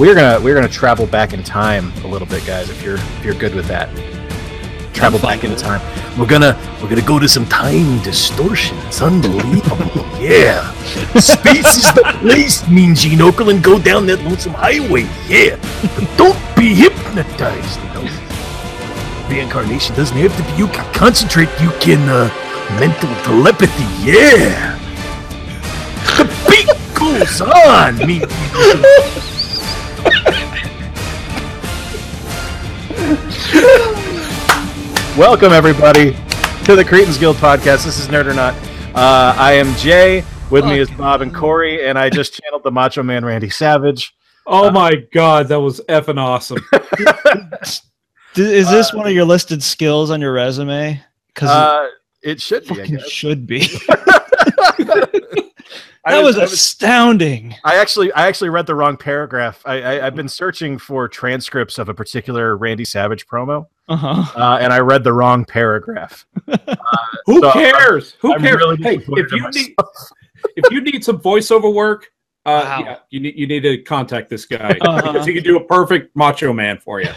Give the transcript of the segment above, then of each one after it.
we're gonna we're gonna travel back in time a little bit, guys. If you're if you're good with that, travel back in time. We're gonna we're gonna go to some time distortion. It's unbelievable. yeah, space is the place. Mean Gene Okerlund, go down that lonesome highway. Yeah, but don't be hypnotized. You know? Reincarnation doesn't have to be. You can concentrate. You can uh, mental telepathy. Yeah. The beat goes on. Mean. Welcome, everybody, to the Cretans Guild podcast. This is Nerd or Not. Uh, I am Jay. With me is Bob and Corey, and I just channeled the Macho Man Randy Savage. Oh my god, that was effing awesome. Is this one of your listed skills on your resume? Because Uh, it should be. I, fucking guess. should be. I that was, I astounding. I actually, I actually read the wrong paragraph. I, I, I've been searching for transcripts of a particular Randy Savage promo, Uh-huh. uh, and I read the wrong paragraph. Who So, cares? Who I'm cares? really hey, if you need if you need some voiceover work, uh, Wow. yeah, you need you need to contact this guy Uh-huh. because he can do a perfect Macho Man for you.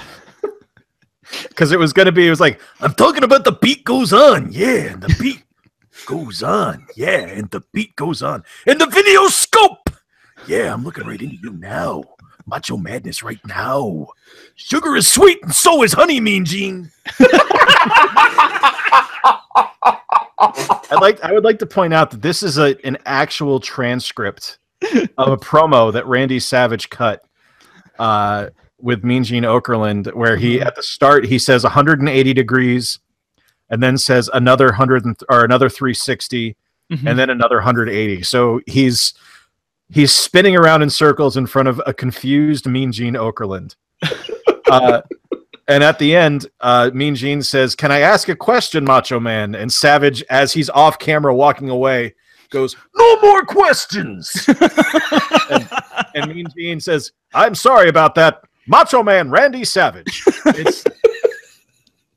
because it was going to be. It was like I'm talking about the beat goes on, yeah, and the beat goes on, yeah, and the beat goes on, and the video scope, yeah. I'm looking right into you now, Macho Madness, right now. Sugar is sweet, and so is honey, Mean Gene. I'd like. I would like to point out that this is a an actual transcript of a promo that Randy Savage cut. Uh, with Mean Gene Okerlund, where he at the start he says 180 degrees, and then says another hundred or another 360, Mhm. and then another 180. So he's he's spinning around in circles in front of a confused Mean Gene Okerlund. uh, and at the end, uh, Mean Gene says, "Can I ask a question, Macho Man?" And Savage, as he's off camera walking away, goes, "No more questions." and, and Mean Gene says, "I'm sorry about that, Macho Man Randy Savage." It's,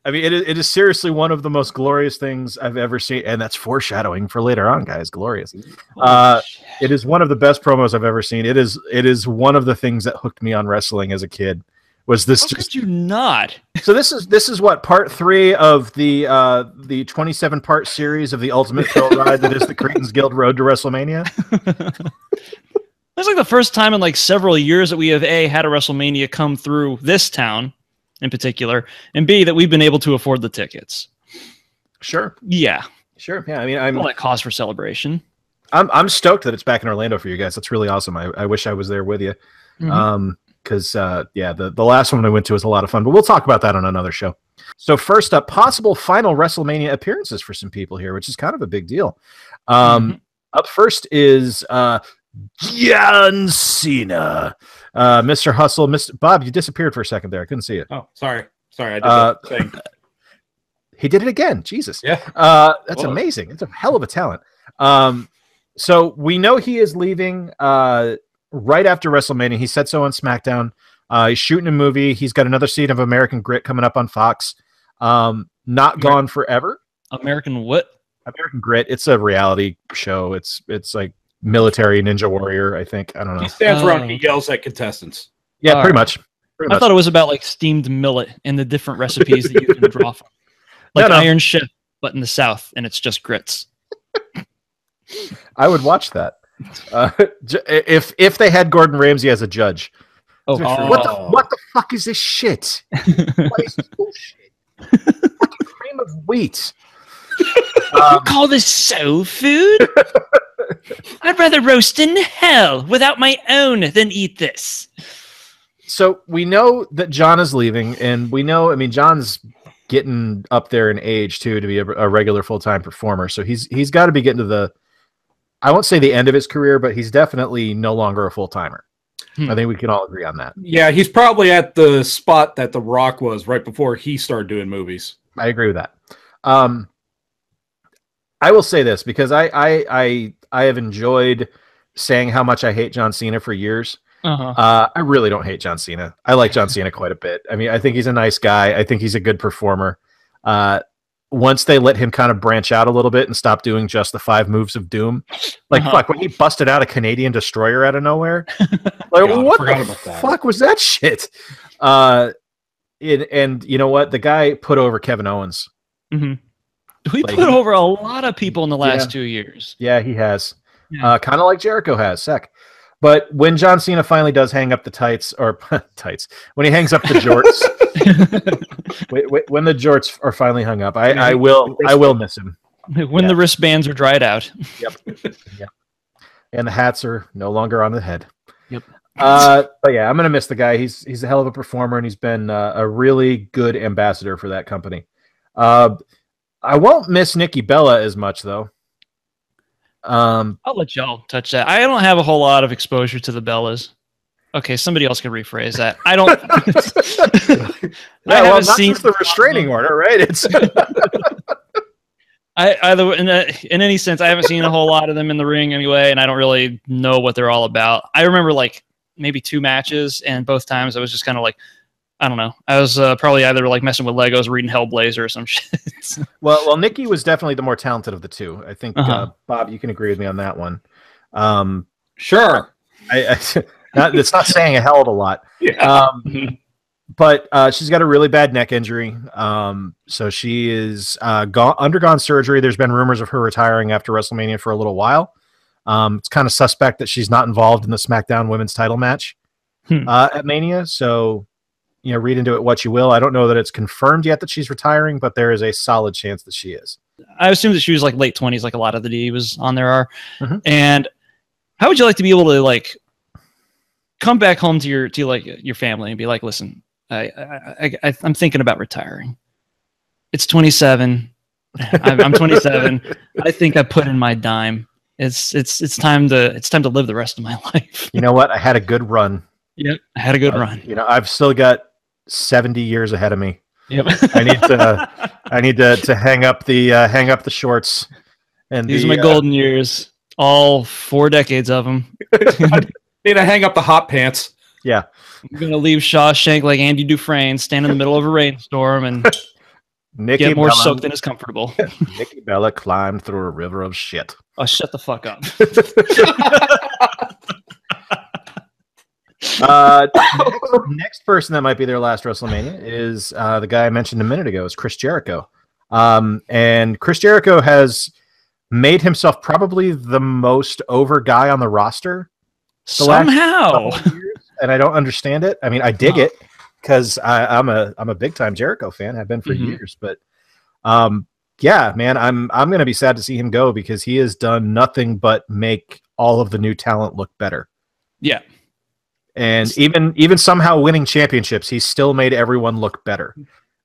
I mean, it is, it is seriously one of the most glorious things I've ever seen, and that's foreshadowing for later on, guys. Glorious. Uh, it is one of the best promos I've ever seen. It is it is one of the things that hooked me on wrestling as a kid. Was this How just you not? so this is this is what part three of the uh the 27 part series of the ultimate thrill ride that is the Cretans Guild Road to WrestleMania. It's like the first time in like several years that we have a had a WrestleMania come through this town in particular, and b that we've been able to afford the tickets. Sure, Yeah, sure. Yeah, I mean, I'm all that cause for celebration. I'm I'm stoked that it's back in Orlando for you guys. That's really awesome. I, I wish I was there with you. Mhm. Um, because uh, yeah, the the last one I went to was a lot of fun, but we'll talk about that on another show. So first up, possible final WrestleMania appearances for some people here, which is kind of a big deal. Um, up first is uh, John Cena, uh, Mr. Hustle, Mr. Bob. You disappeared for a second there. I couldn't see it. Oh, sorry, sorry, I did Uh, thing. He did it again. Jesus. Yeah, Uh, that's Whoa. amazing. It's a hell of a talent. Um, so we know he is leaving uh, right after WrestleMania. He said so on SmackDown. Uh, he's shooting a movie. He's got another season of American Grit coming up on Fox. Um, not gone forever. American what? American Grit. It's a reality show. It's it's like military ninja warrior. I think. I don't know. he stands around. and Oh. He yells at contestants. Yeah, All pretty right. much. Pretty I much. thought it was about like steamed millet and the different recipes that you can draw from, like No, no. Iron Chef, but in the South, and it's just grits. I would watch that. Uh, if if they had Gordon Ramsay as a judge, Oh, what the Oh. what the fuck is this shit? What is this bullshit? Fucking cream of wheat. Um, call this soul food? I'd rather roast in hell without my own than eat this. so we know that John is leaving, and we know. I mean, John's getting up there in age too to be a, a regular full time performer. So he's he's got to be getting to the. I won't say the end of his career, but he's definitely no longer a full timer. Hmm. I think we can all agree on that. Yeah, he's probably at the spot that The Rock was right before he started doing movies. I agree with that. Um, I will say this because I I I I have enjoyed saying how much I hate John Cena for years. Uh-huh. Uh, I really don't hate John Cena. I like John Cena quite a bit. I mean, I think he's a nice guy. I think he's a good performer. Uh, once they let him kind of branch out a little bit and stop doing just the five moves of doom, like Uh-huh. fuck when he busted out a Canadian destroyer out of nowhere, like God, what the fuck was that shit? Uh, it, and you know what? The guy put over Kevin Owens. hmm We Like- put over a lot of people in the last two years. Yeah, he has. Yeah. Uh, kind of like Jericho has. Sec. But when John Cena finally does hang up the tights or tights, when he hangs up the jorts, wh- wh- when the jorts are finally hung up, I, I will I will miss him. when Yeah. the wristbands are dried out. Yep. And the hats are no longer on the head. Yep. Uh, but yeah, I'm gonna miss the guy. He's he's a hell of a performer, and he's been uh, a really good ambassador for that company. Uh, I won't miss Nikki Bella as much though. Um, I'll let y'all touch that. I don't have a whole lot of exposure to the Bellas. Okay, somebody else can rephrase that. I don't. yeah, well, haven't not seen- just the restraining order, right? It's I either in, a, in any sense, I haven't seen a whole lot of them in the ring anyway, and I don't really know what they're all about. I remember like maybe two matches, and both times I was just kind of like, I don't know. I was uh, probably either like messing with Legos, reading Hellblazer, or some shit. well, well, Nikki was definitely the more talented of the two. I think uh Uh-huh. Bob, you can agree with me on that one. Um, Sure. I, I not, it's not saying a hell of a lot. Yeah. Um, but uh, she's got a really bad neck injury. Um, so she is uh, gone, undergone surgery. There's been rumors of her retiring after WrestleMania for a little while. Um, it's kind of suspect that she's not involved in the SmackDown Women's Title match Hmm. uh, at Mania. So, you know, read into it what you will. I don't know that it's confirmed yet that she's retiring, but there is a solid chance that she is. I assume that she was like late twenties, like a lot of the divas on there are. Mhm. And how would you like to be able to like come back home to your to like your family and be like, listen, I, I, I I'm thinking about retiring. It's 27. I'm, I'm 27. I think I put in my dime. It's it's it's time to it's time to live the rest of my life. You know what? I had a good run. Yep, I had a good Uh, run. You know, I've still got 70 years ahead of me. Yep. I need to I need to to hang up the uh, hang up the shorts and These the, are my uh, golden years. All four decades of them. Need to hang up the hot pants. yeah. I'm gonna leave Shawshank like Andy Dufresne, stand in the middle of a rainstorm and Nikki get more Bella, soaked than is comfortable. Nikki Bella climbed through a river of shit. Oh, shut the fuck up. Uh, next, next person that might be their last WrestleMania is uh, the guy I mentioned a minute ago, is Chris Jericho. Um, and Chris Jericho has made himself probably the most over guy on the roster The Somehow. years, and I don't understand it. I mean, I dig it because I'm a I'm a big time Jericho fan. I've been for Mhm. years, but um, yeah, man, I'm I'm gonna be sad to see him go because he has done nothing but make all of the new talent look better. Yeah. And even even somehow winning championships, he still made everyone look better.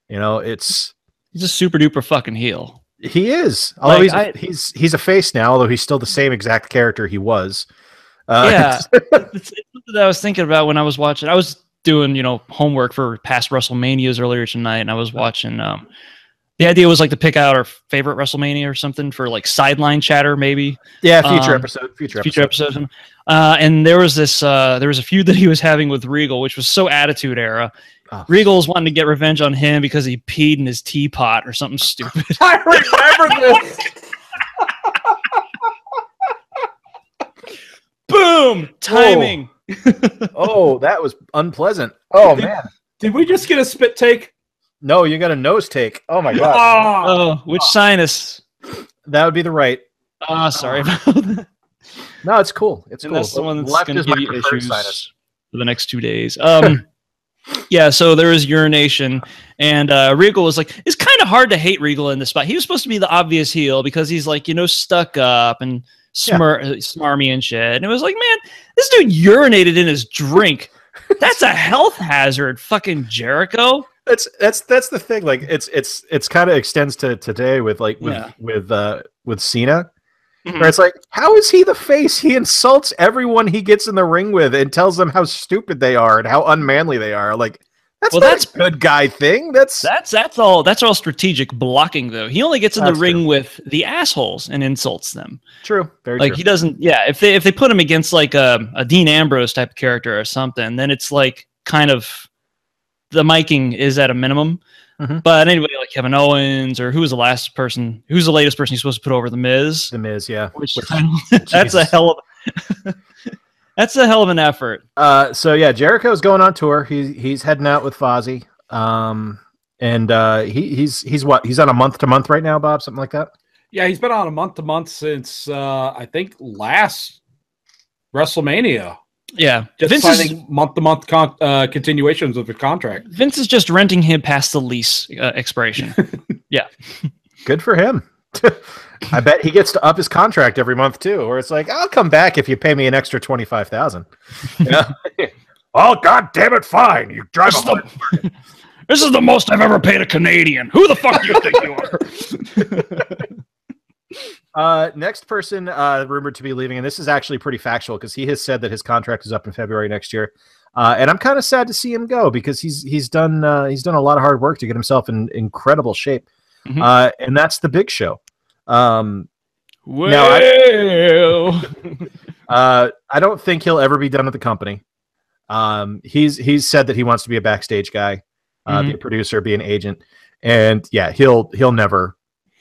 You know, it's He's a super duper fucking heel. he is. Although Like, he's I- he's he's a face now, although he's still the same exact character he was. Uh, Yeah. It's, it's something that I was thinking about when I was watching. I was doing, you know, homework for past WrestleManias earlier tonight, and I was watching. Um, the idea was like to pick out our favorite WrestleMania or something for like sideline chatter, maybe. yeah, future Um, episode, future, future episode. episodes. Uh, and there was this, uh, there was a feud that he was having with Regal, which was so Attitude Era. Oh. Regal's wanting to get revenge on him because he peed in his teapot or something stupid. I remember this. Boom! Timing. Oh, that was unpleasant. Oh man, Did we just get a spit take? No, you got a nose take. Oh my god, Oh, Oh, which sinus? that would be the right. Ah, sorry about that. No, it's cool. It's and cool. that's the one that's Left going to is give my you preferred issues sinus. for the next two days. Um, yeah, so there is urination, and uh, Regal was like, it's kind of hard to hate Regal in this spot. He was supposed to be the obvious heel because he's like, you know, stuck up and smir- uh smarmy and shit. And it was like, man, this dude urinated in his drink. That's a health hazard, fucking Jericho. That's that's that's the thing. Like it's it's it's kind of extends to today with like with Yeah. with uh with Cena. Mhm. Where it's like, how is he the face? He insults everyone he gets in the ring with and tells them how stupid they are and how unmanly they are. Like that's Well, that's- a good guy thing. That's That's that's all. That's all strategic blocking, though. He only gets in the ring with the assholes and insults them. true. Very like true. he doesn't yeah if they if they put him against like a, a dean ambrose type of character or something then it's like kind of the miking is at a minimum Mhm. But anybody like Kevin Owens or who was the last person? Who's the latest person you're supposed to put over the Miz? The Miz, yeah. Which Which- that's a hell of that's a hell of an effort. Uh, so yeah, Jericho's going on tour. He's he's heading out with Fozzy. Um, and uh, he he's he's what? He's on a month to month right now, Bob, something like that. Yeah, he's been on a month to month since uh, I think last WrestleMania. Yeah, Just Vince is, signing month to month con- uh, continuations of the contract. Vince is just renting him past the lease uh, expiration. Yeah, good for him. I bet he gets to up his contract every month too, or it's like, I'll come back if you pay me an extra twenty five thousand. Yeah. oh god damn it, fine. You drive This a the, this is the most I've ever paid a Canadian. Who the fuck do you think you are? Uh, next person uh, rumored to be leaving, and this is actually pretty factual because he has said that his contract is up in February next year. Uh, and I'm kind of sad to see him go because he's he's done uh, he's done a lot of hard work to get himself in incredible shape, Mhm. uh, and that's the Big Show. Um, Well, uh, I don't think he'll ever be done with the company. Um, he's he's said that he wants to be a backstage guy, uh, be a producer, be an agent, and yeah, he'll he'll never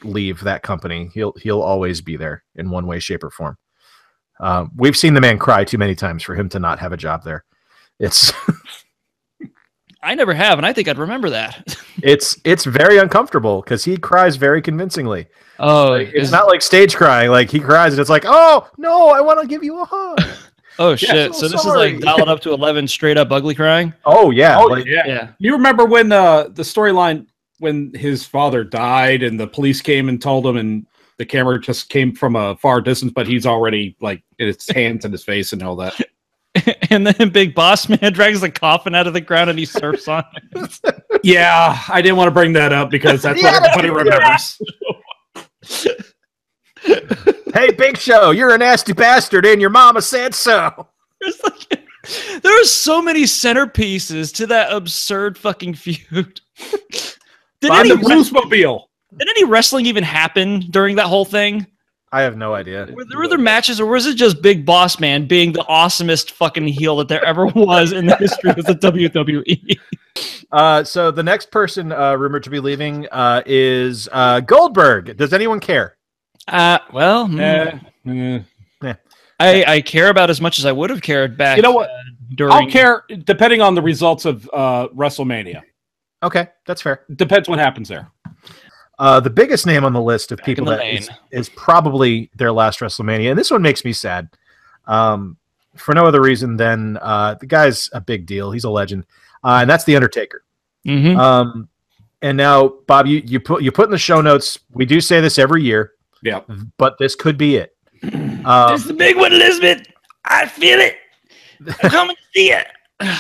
leave that company. He'll he'll always be there in one way, shape, or form. Um, we've seen the man cry too many times for him to not have a job there. It's I never have, and I think I'd remember that. it's it's very uncomfortable because he cries very convincingly. Oh, It's is- not like stage crying; like he cries and it's like, "Oh no, I want to give you a hug." oh shit! so so this sorry. is like dialed up to eleven, straight up ugly crying. Oh yeah, Oh like, yeah. Yeah, You remember when uh, the storyline when his father died and the police came and told him and the camera just came from a far distance, but he's already like in his hands in his face and all that. and then Big Boss Man drags the coffin out of the ground and he surfs on. it. Yeah, I didn't want to bring that up because that's what everybody remembers. hey, Big Show, you're a nasty bastard, and your mama said so. There are so many centerpieces to that absurd fucking feud. Did Find any, the Bluesmobile. did any wrestling even happen during that whole thing? I have no idea. Were there, were there matches, or was it just Big Boss Man being the awesomest fucking heel that there ever was in the history of the? WWE? Uh, so the next person uh, rumored to be leaving uh, is uh, Goldberg. Does anyone care? Uh, well, Eh, eh. I, I care about as much as I would have cared back. You know what? uh, during I'll care depending on the results of uh, WrestleMania. Okay, that's fair. Depends what happens there. Uh, the biggest name on the list of Back people that is, is probably their last WrestleMania, and this one makes me sad. Um, for no other reason than uh, the guy's a big deal. He's a legend, uh, and that's the Undertaker. Mhm. Um, and now, Bob, you you put you put in the show notes. We do say this every year, Yeah. but this could be it. Um, It's the big one, Elizabeth. I feel it. Come and see it.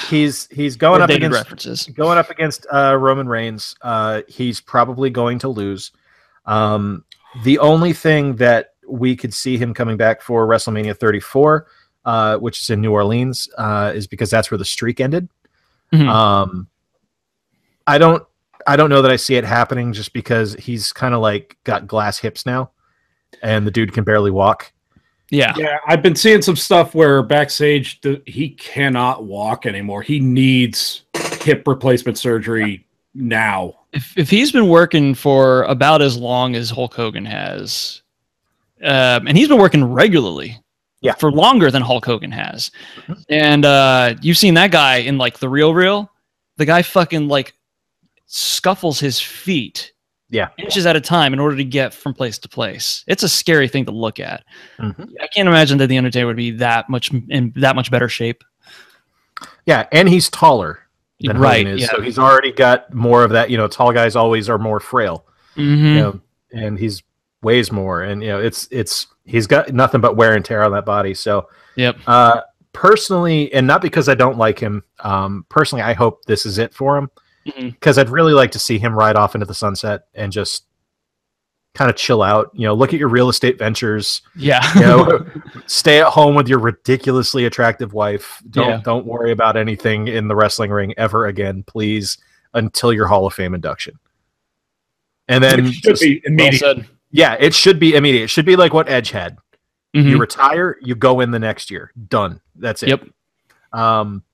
He's he's going up against references. going up against uh, Roman Reigns. Uh, he's probably going to lose. Um, the only thing that we could see him coming back for WrestleMania 34, uh, which is in New Orleans, uh, is because that's where the streak ended. Mhm. Um, I don't, I don't know that I see it happening just because he's kind of like got glass hips now, and the dude can barely walk. Yeah. Yeah, I've been seeing some stuff where backstage he cannot walk anymore. He needs hip replacement surgery now. If if he's been working for about as long as Hulk Hogan has, um, and he's been working regularly, Yeah. for longer than Hulk Hogan has, Mhm. and uh, you've seen that guy in like the real real, the guy fucking like scuffles his feet Yeah. inches at a time in order to get from place to place. It's a scary thing to look at. Mhm. I can't imagine that the Undertaker would be that much in that much better shape. Yeah, and he's taller than Right, Hogan is, yeah. so he's already got more of that. You know, tall guys always are more frail. Mhm. you know, and he's weighs more, and you know, it's it's he's got nothing but wear and tear on that body. So, Yep. uh, personally, and not because I don't like him, um, personally, I hope this is it for him Because I'd really like to see him ride off into the sunset and just kind of chill out. You know, look at your real estate ventures. Yeah. You know, stay at home with your ridiculously attractive wife. Don't Yeah. don't worry about anything in the wrestling ring ever again, please, until your Hall of Fame induction. And then It should be well immediate. said. yeah, it should be immediate. It should be like what Edge had. Mhm. You retire, you go in the next year. Done. That's it. Yep. Um,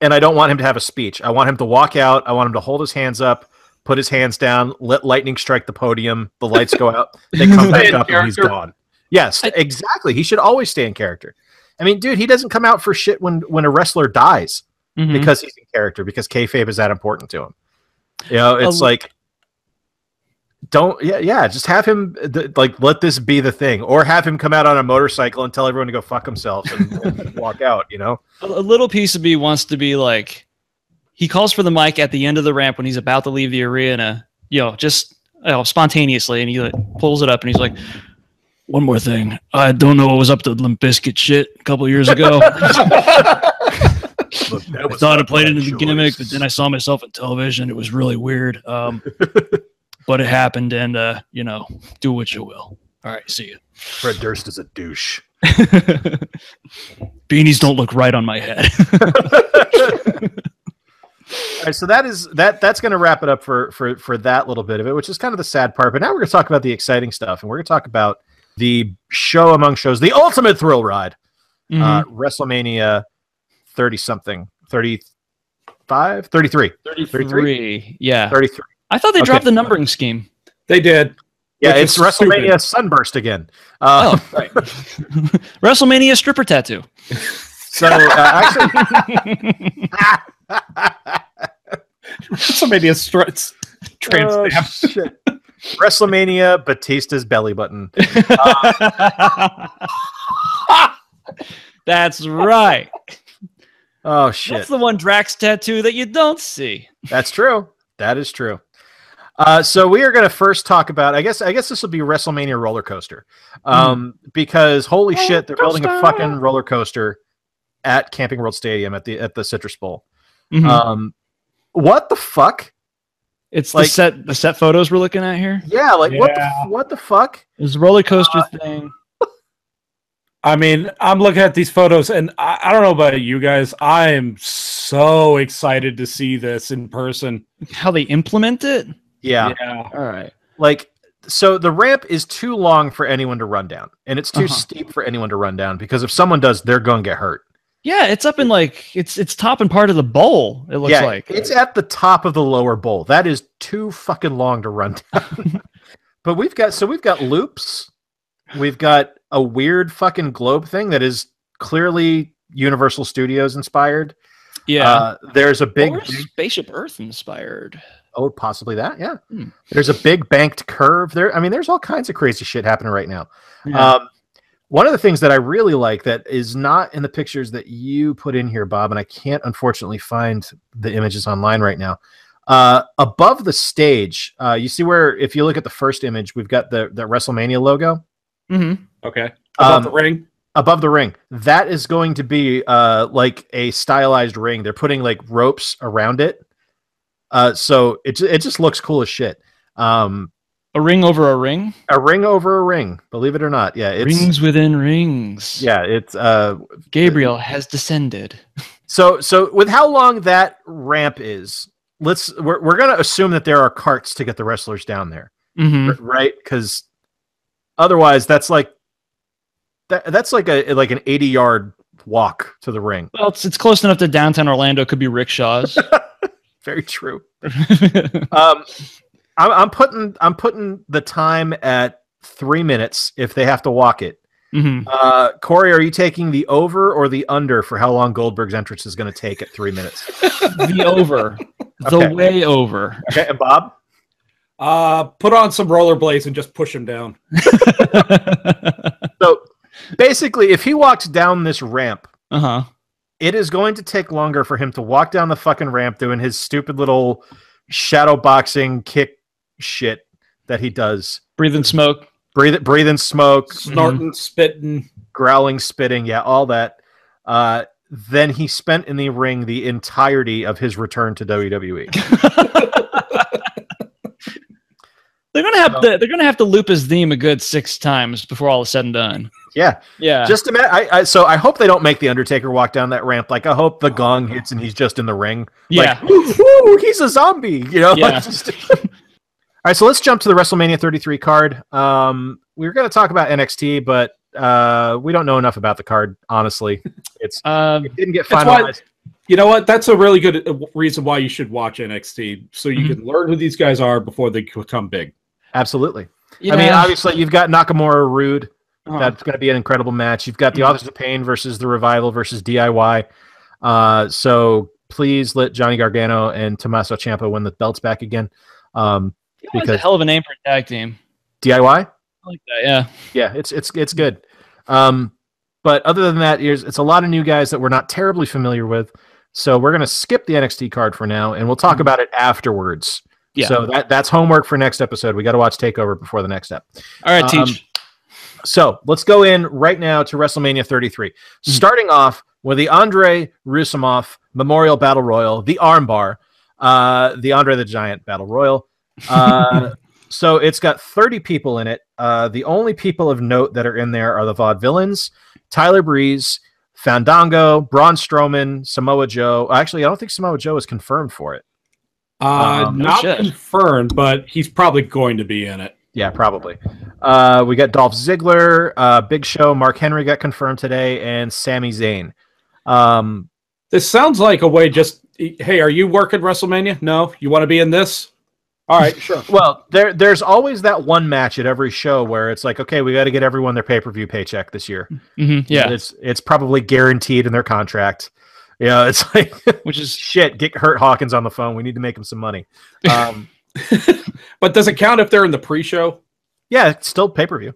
and I don't want him to have a speech. I want him to walk out. I want him to hold his hands up, put his hands down, let lightning strike the podium, the lights go out, they come back up, and he's gone. Yes, I- exactly. He should always stay in character. I mean, dude, he doesn't come out for shit when when a wrestler dies Mhm. because he's in character because kayfabe is that important to him. You know, it's Um, like don't yeah yeah just have him th- like let this be the thing or have him come out on a motorcycle and tell everyone to go fuck themselves and, and walk out you know? A, a little piece of me wants to be like he calls for the mic at the end of the ramp when he's about to leave the arena you know just you know, spontaneously and he like, pulls it up and he's like one more thing. I don't know what was up to limp Bizkit shit a couple years ago. I thought i played it in the gimmick but then i saw myself on television. It was really weird. Um, but it happened and uh, you know do what you will all right see you fred durst is a douche beanies don't look right on my head All right, so that is that. That's going to wrap it up for for for that little bit of it, which is kind of the sad part. But now we're going to talk about the exciting stuff, and we're going to talk about the show among shows, the ultimate thrill ride, Mhm. uh, WrestleMania thirty something, 35, 33, 33 yeah 33. I thought they Okay. dropped the numbering scheme. They did. Yeah, Which it's is WrestleMania Sunburst again. Uh, Oh, right. WrestleMania stripper tattoo. So uh, actually, WrestleMania struts. Trans Oh, shit. WrestleMania Batista's belly button. That's right. Oh shit. That's the one Drax tattoo that you don't see. That's true. That is true. Uh, so we are going to first talk about. I guess. I guess this will be WrestleMania roller coaster, um, because holy Roller shit, they're building a fucking roller coaster at Camping World Stadium at the at the Citrus Bowl. Mhm. Um, what the fuck? it's like- the set the set photos we're looking at here. Yeah, like what the what the fuck? There's a roller coaster thing. I mean, I'm looking at these photos, and I, I don't know about you guys. I am so excited to see this in person. How they implement it? Yeah, yeah. All right. like so the ramp is too long for anyone to run down, and it's too Uh-huh. steep for anyone to run down because if someone does, they're going to get hurt. Yeah, it's up in like it's it's top and part of the bowl. It looks yeah, like it's at the top of the lower bowl. That is too fucking long to run down. but we've got so we've got loops. We've got a weird fucking globe thing that is clearly Universal Studios inspired. yeah. Uh, there's a big or spaceship Earth inspired. Oh possibly that yeah. Hmm. There's a big banked curve there. I mean, there's all kinds of crazy shit happening right now. Yeah. Um, one of the things that I really like that is not in the pictures that you put in here, Bob, and I can't unfortunately find the images online right now. Uh, above the stage, uh, you see where if you look at the first image, we've got the the WrestleMania logo Mhm. Okay. Above Um, the ring. above the ring. That is going to be uh, like a stylized ring. They're putting like ropes around it, uh, so it it just looks cool as shit. Um, A ring over a ring. a ring over a ring, believe it or not. Yeah, it's rings within rings. yeah, it's uh, Gabriel has descended. So so with how long that ramp is, let's we're we're gonna assume that there are carts to get the wrestlers down there, hmm right? Because otherwise, that's like that that's like a like an eighty yard walk to the ring. Well, it's it's close enough to downtown Orlando. Could be rickshaws. Very true. Um, I'm, I'm putting I'm putting the time at three minutes if they have to walk it. hmm Uh, Corey, are you taking the over or the under for how long Goldberg's entrance is going to take at three minutes? The over. The way over. Okay, and Bob. Uh, put on some rollerblades and just push him down. So basically, if he walks down this ramp, uh huh. It is going to take longer for him to walk down the fucking ramp doing his stupid little shadow boxing kick shit that he does. Breathing smoke. Breathe, breathing smoke, Snorting, spitting. growling, spitting, yeah, all that. Uh, then he spent in the ring the entirety of his return to. WWE. They're gonna have So- to. They're gonna have to loop his theme a good six times before all is said and done. Yeah, Yeah. just imagine. I, I, so I hope they don't make the Undertaker walk down that ramp. Like I hope the gong hits and he's just in the ring. yeah. Like, woo, he's a zombie. You know. Yeah. Just- all right, so let's jump to the WrestleMania 33 card. Um, we were going to talk about NXT, but uh, we don't know enough about the card. Honestly, it's Um, it didn't get That's why- finalized. You know what? That's a really good uh, reason why you should watch NXT, so you Mhm. can learn who these guys are before they become big. Absolutely. Yeah. I mean, obviously, you've got Nakamura Roode. Uh-huh. That's going to be an incredible match. You've got the. Authors of Pain versus the Revival versus DIY. Uh, so please let Johnny Gargano and Tommaso Ciampa win the belts back again. Um, DIY is a hell of a name for a tag team. DIY, I like that. Yeah. yeah, it's it's it's good. Um, but other than that, here's it's a lot of new guys that we're not terribly familiar with. So we're going to skip the NXT card for now, and we'll talk Mhm. about it afterwards. Yeah. So that that's homework for next episode. We got to watch Takeover before the next step. All right, Um, teach. So let's go in right now to WrestleMania 33, Mhm. starting off with the Andre Roussimoff Memorial Battle Royal, the Armbar, uh, the Andre the Giant Battle Royal. Uh, so it's got 30 people in it. Uh, the only people of note that are in there are the Vaudevillains, Tyler Breeze, Fandango, Braun Strowman, Samoa Joe. Actually, I don't think Samoa Joe is confirmed for it. Uh, Um, not confirmed, but he's probably going to be in it. Yeah, probably. Uh, we got Dolph Ziggler, uh, Big Show, Mark Henry got confirmed today, and Sami Zayn. Um, This sounds like a way just, hey, are you working WrestleMania? No, you want to be in this? All right, sure. well, there there's always that one match at every show where it's like, okay, we got to get everyone their pay per view paycheck this year. hmm yeah. it's it's probably guaranteed in their contract. You know, it's like Which is shit. Get Curt Hawkins on the phone. We need to make him some money. Um, But does it count if they're in the pre-show? yeah, it's still pay per view.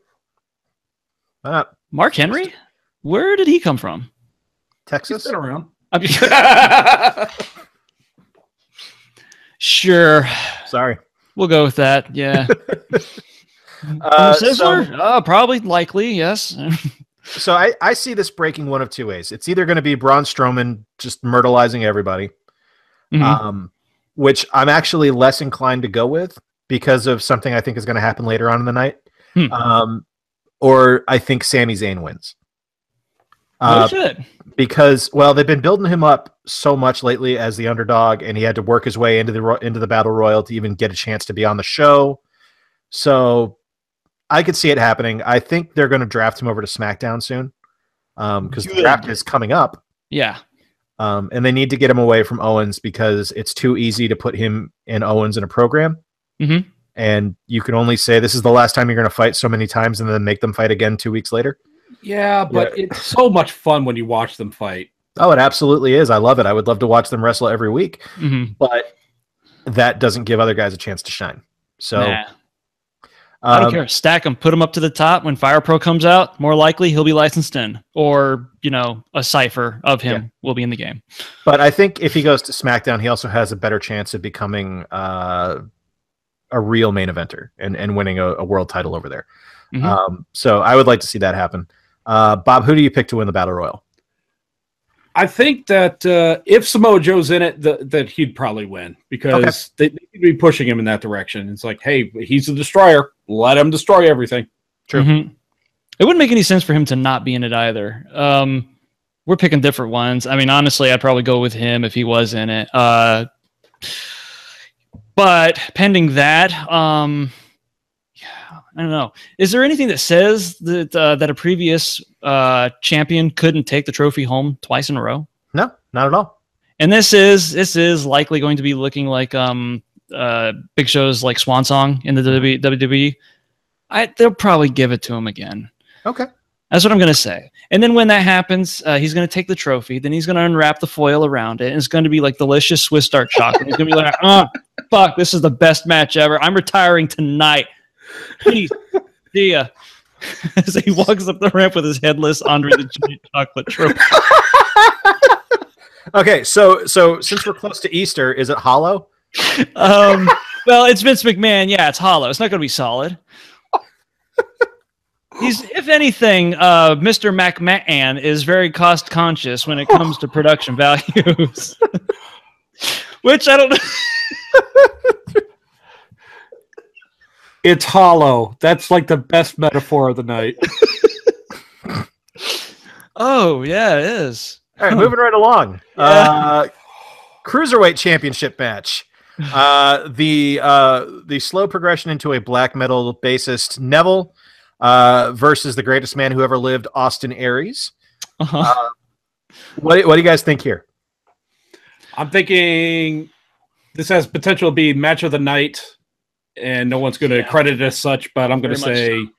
Uh, Mark Henry. Where did he come from? He's Texas. been around. I'm- sure, Sorry. we'll go with that. Yeah. Uh, so- Uh, probably, likely, yes. So I, I see this breaking one of two ways. It's either going to be Braun Strowman just myrtleizing everybody, Mhm. um, which I'm actually less inclined to go with because of something I think is going to happen later on in the night. Hmm. Um, or I think Sami Zayn wins. oh Uh, shit! because well, they've been building him up so much lately as the underdog, and he had to work his way into the ro- into the battle royal to even get a chance to be on the show. So I could see it happening. I think they're going to draft him over to SmackDown soon because the draft is coming up. Yeah. Um, and they need to get him away from Owens because it's too easy to put him and Owens in a program. Mhm. And you can only say this is the last time you're going to fight so many times, and then make them fight again two weeks later. Yeah, but it's so much fun when you watch them fight. Oh, it absolutely is. I love it. I would love to watch them wrestle every week, hmm but that doesn't give other guys a chance to shine. So Nah. I don't um, care. Stack him. Put him up to the top. When Fire Pro comes out, more likely he'll be licensed in, or you know, a cipher of him will be in the game. But I think if he goes to SmackDown, he also has a better chance of becoming uh, a real main eventer and, and winning a, a world title over there. Mhm. Um, so I would like to see that happen. Uh, Bob, who do you pick to win the battle royal? I think that uh, if Samoa Joe's in it, th- that he'd probably win because they, they could be pushing him in that direction. It's like, hey, he's a destroyer. Let him destroy everything. True. Mhm. It wouldn't make any sense for him to not be in it either. Um, we're picking different ones. I mean, honestly, I'd probably go with him if he was in it. Uh, but pending that, um, yeah, I don't know. Is there anything that says that uh, that a previous uh, champion couldn't take the trophy home twice in a row? No, not at all. And this is this is likely going to be looking like um uh Big Show's like swan song in the WWE. I they'll probably give it to him again. Okay. That's what I'm gonna say. And then when that happens, uh, he's gonna take the trophy. Then he's gonna unwrap the foil around it, and it's gonna be like delicious Swiss dark chocolate. he's gonna be like, "Oh, fuck! This is the best match ever. I'm retiring tonight. Peace. See ya." As he walks up the ramp with his headless Andre the Giant chocolate trophy. Okay, so so since we're close to Easter, is it hollow? Um, well, it's Vince McMahon. Yeah, it's hollow. It's not going to be solid. He's, if anything, uh, Mr. McMahon is very cost conscious when it comes to production values. Which I don't know. It's hollow. That's like the best metaphor of the night. Oh, yeah, it is. All right, moving right along. Uh, cruiserweight championship match. Uh, the uh, the slow progression into a black metal bassist Neville uh, versus the greatest man who ever lived, Austin Aries. Uh-huh. What, what do you guys think here? I'm thinking this has potential to be match of the night, and no one's going to Yeah. credit it as such. But I'm going to Very much say,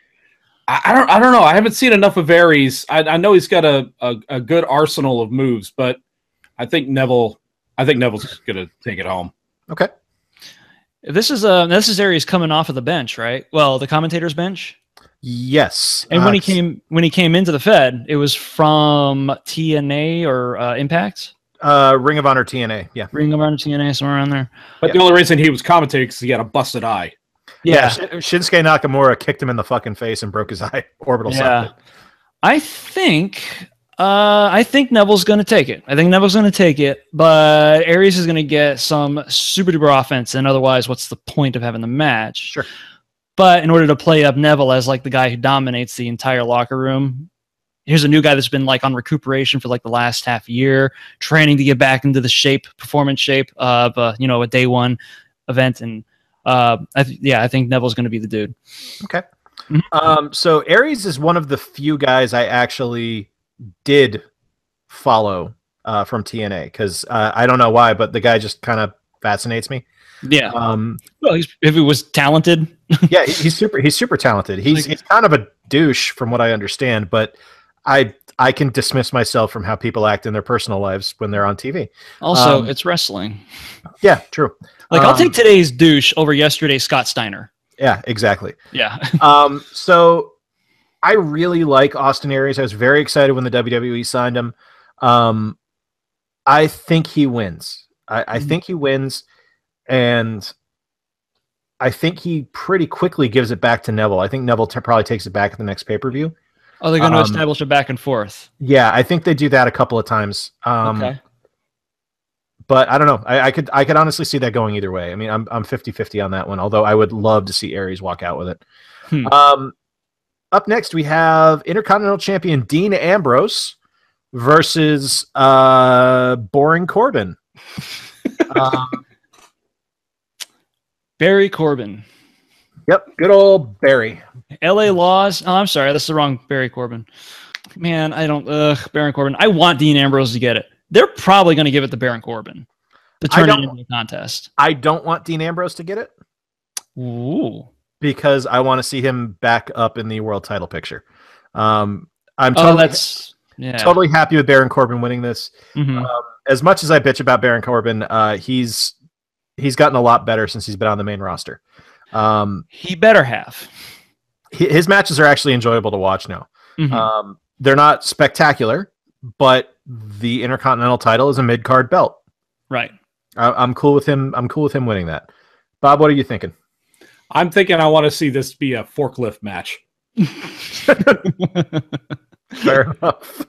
I, I don't, I don't know. I haven't seen enough of Aries. I, I know he's got a, a a good arsenal of moves, but I think Neville, I think Neville's going to take it home. Okay. This is uh this is Aries coming off of the bench, right? Well, the commentator's bench. Yes. And when Uh, he came when he came into the Fed, it was from TNA or uh, Impact, uh, Ring of Honor TNA. Yeah. Ring of Honor TNA, somewhere around there. But Yeah. the only reason he was commentating because he had a busted eye. Yeah, Shin- Shinsuke Nakamura kicked him in the fucking face and broke his eye orbital yeah. socket. I think uh, I think Neville's going to take it. I think Neville's going to take it, but Aries is going to get some super duper offense, and otherwise, what's the point of having the match? Sure. But in order to play up Neville as like the guy who dominates the entire locker room, here's a new guy that's been like on recuperation for like the last half year, training to get back into the shape, performance shape of uh, you know a day one event, and uh, I th- yeah, I think Neville's going to be the dude. Okay. Um, so Aries is one of the few guys I actually did follow uh, from TNA because uh, I don't know why, but the guy just kind of fascinates me. Yeah, Um, well, he's, if he was talented, yeah, he's super. He's super talented. He's Like- he's kind of a douche from what I understand, but I I can dismiss myself from how people act in their personal lives when they're on TV. also Um, it's wrestling. Yeah, true. Like I'll Um, take today's douche over yesterday's Scott Steiner. Yeah, exactly. Yeah. um, so I really like Austin Aries. I was very excited when the WWE signed him. Um, I think he wins. I, I Mhm. think he wins, and I think he pretty quickly gives it back to Neville. I think Neville t- probably takes it back at the next pay per view. Oh, they're going to Um, establish a back and forth. Yeah, I think they do that a couple of times. Um, okay. But I don't know. I, I could I could honestly see that going either way. I mean, I'm I'm 50-50 on that one. Although I would love to see Aries walk out with it. Hmm. Um, up next we have Intercontinental Champion Dean Ambrose versus uh, Boring Corbin. um, Barry Corbin. yep, good old Barry. LA Laws. Oh, I'm sorry. That's the wrong Barry Corbin. Man, I don't. Ugh, Baron Corbin. I want Dean Ambrose to get it. They're probably going to give it to Baron Corbin to turn it into a contest. I don't want Dean Ambrose to get it Ooh. Because I want to see him back up in the world title picture. Um, I'm Oh, totally, that's yeah. totally happy with Baron Corbin winning this. Mhm. as much as I bitch about Baron Corbin, uh, he's he's gotten a lot better since he's been on the main roster. Um, He better have. his matches are actually enjoyable to watch now. Mhm. Um, they're not spectacular, but the Intercontinental title is a mid card belt. right. I, I'm cool with him. I'm cool with him winning that. Bob, what are you thinking? I'm thinking I want to see this be a forklift match. Fair enough.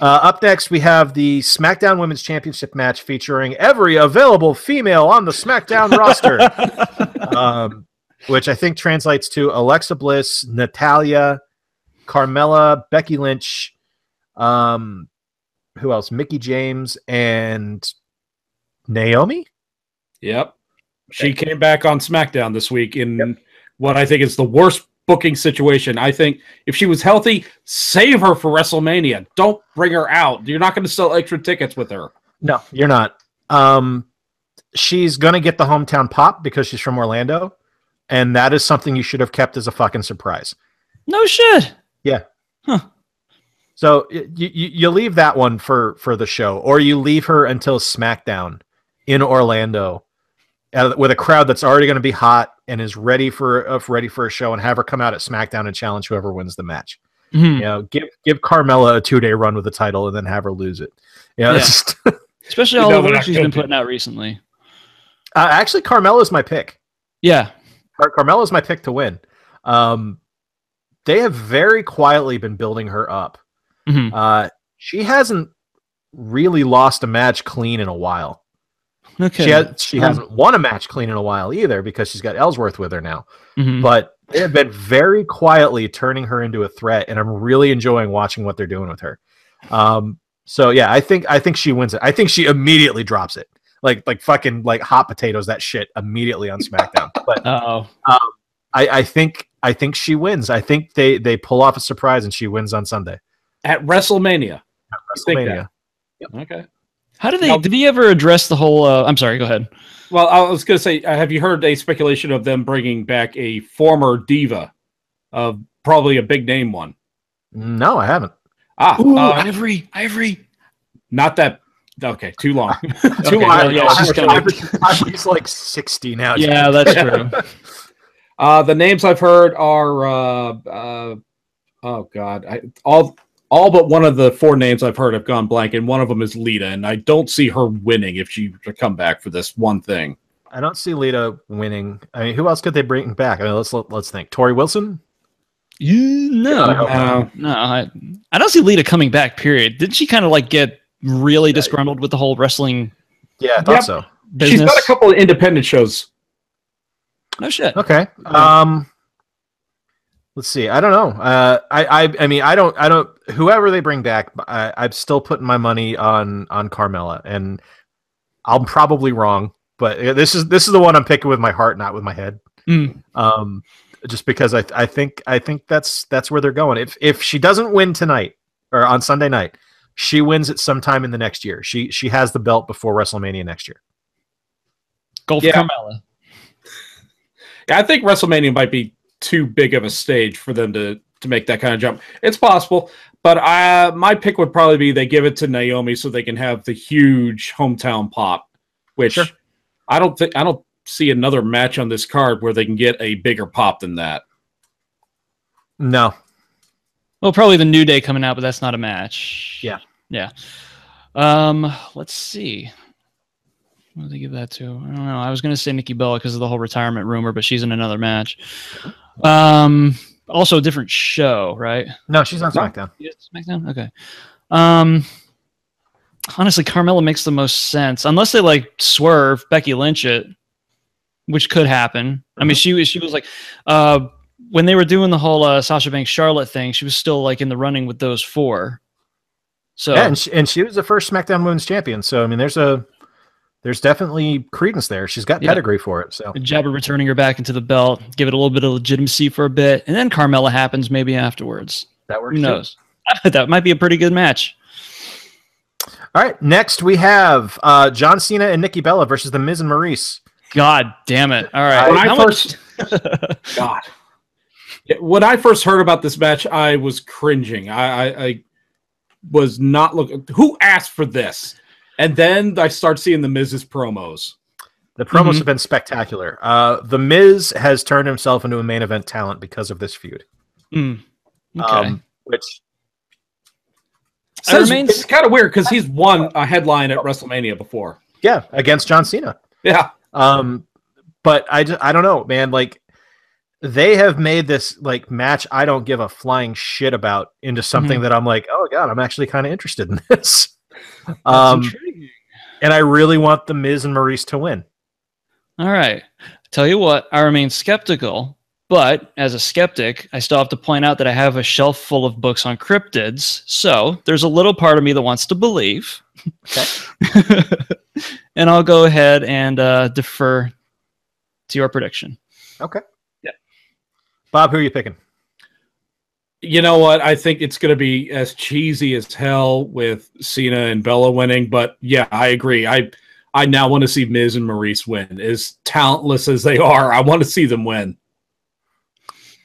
Uh, up next, we have the SmackDown Women's Championship match featuring every available female on the SmackDown roster. um, which I think translates to Alexa Bliss, Natalya, Carmella, Becky Lynch, um, who else? Mickie James and Naomi. Yep. She came back on SmackDown this week in Yep. what I think is the worst booking situation. I think if she was healthy, save her for WrestleMania. Don't bring her out. You're not going to sell extra tickets with her. No, you're not. Um, she's gonna get the hometown pop because she's from Orlando, and that is something you should have kept as a fucking surprise. no shit. Yeah. So y- you you leave that one for for the show, or you leave her until SmackDown in Orlando, with a crowd that's already going to be hot and is ready for uh, ready for a show, and have her come out at SmackDown and challenge whoever wins the match. Mhm. You know, give give Carmella a two day run with the title, and then have her lose it. You know, Yeah. just- Especially all the work she's been putting out recently. uh, actually, Carmella's my pick. Yeah. Car- Carmella's my pick to win. Um, they have very quietly been building her up. Mhm. Uh, she hasn't really lost a match clean in a while. Okay. She has, she Um, hasn't won a match clean in a while either because she's got Ellsworth with her now. Mhm. But they have been very quietly turning her into a threat, and I'm really enjoying watching what they're doing with her. Um, so yeah, I think I think she wins it. I think she immediately drops it, like like fucking like hot potatoes that shit immediately on SmackDown. but Oh. I, I think I think she wins. I think they they pull off a surprise and she wins on Sunday. At WrestleMania. Think WrestleMania. Okay. How did they? Now- did he ever address the whole? Uh, I'm sorry. Go ahead. Well, I was going to say, uh, have you heard a speculation of them bringing back a former diva, of probably a big name one? No, I haven't. Ah, Ooh, uh, Ivory, Ivory. not that. Okay, too long. too Okay, long. well, yeah, she's gonna- He's like sixty now. Yeah, that's true. Uh, the names I've heard are uh, uh, oh god, I, all all but one of the four names I've heard have gone blank, and one of them is Lita, and I don't see her winning if she were to come back for this one thing. I don't see Lita winning. I mean, who else could they bring back? I mean, let's let's think. Torrie Wilson. You no, I Uh, no. I, I don't see Lita coming back. Period. Didn't she kind of like get really disgruntled with the whole wrestling Yeah, I thought Yep. so. business? she's got a couple of independent shows. no shit. Okay. Um, let's see. I don't know. Uh, I, I, I mean, I don't, I don't. Whoever they bring back, I, I'm still putting my money on on Carmella, and I'm probably wrong, but this is this is the one I'm picking with my heart, not with my head. Mm. Um, just because I, I think, I think that's that's where they're going. If if she doesn't win tonight or on Sunday night, she wins it sometime in the next year. She she has the belt before WrestleMania next year. Go for Yeah. Carmella. Yeah, I think WrestleMania might be too big of a stage for them to to make that kind of jump. It's possible, but I my pick would probably be they give it to Naomi so they can have the huge hometown pop, which Sure. I don't think I don't see another match on this card where they can get a bigger pop than that. No, Well, probably the New Day coming out, but that's not a match. Yeah. Yeah. Um, let's see. What did they give that to? I don't know. I was going to say Nikki Bella because of the whole retirement rumor, but she's in another match. Um, also a different show, right? no, she's on SmackDown. Yes, SmackDown. Okay. Um, honestly, Carmella makes the most sense unless they like swerve Becky Lynch it, which could happen. I mean, she was she was like, uh, when they were doing the whole uh, Sasha Banks Charlotte thing, she was still like in the running with those four. So Yeah, and she, and she was the first SmackDown Women's Champion. So I mean, there's a there's definitely credence there. She's got Yeah. pedigree for it. So Jabber returning her back into the belt, give it a little bit of legitimacy for a bit, and then Carmella happens maybe afterwards. that works. Who knows? that might be a pretty good match. All right, next we have uh, John Cena and Nikki Bella versus the Miz and Maurice. God damn it! All right, When I How first God. When I first heard about this match, I was cringing. I, I, I was not looking. Who asked for this? And then I start seeing the Miz's promos. The promos Mhm. have been spectacular. Uh, the Miz has turned himself into a main event talent because of this feud. Mm, okay. Um, which Says- remain- it's kind of weird because he's won a headline at WrestleMania before. yeah, against John Cena. Yeah. Um, but I, ju- I don't know, man. Like they have made this like match I don't give a flying shit about into something Mm-hmm. that I'm like, oh god, I'm actually kind of interested in this. That's Um, and I really want the Miz and Maurice to win. All right. Tell you what, I remain skeptical, but as a skeptic, I still have to point out that I have a shelf full of books on cryptids. So there's a little part of me that wants to believe. and I'll go ahead and uh, defer to your prediction. Okay. Yeah. Bob, who are you picking? You know what? I think it's going to be as cheesy as hell with Cena and Bella winning. But yeah, I agree. I I now want to see Miz and Maurice win. As talentless as they are, I want to see them win.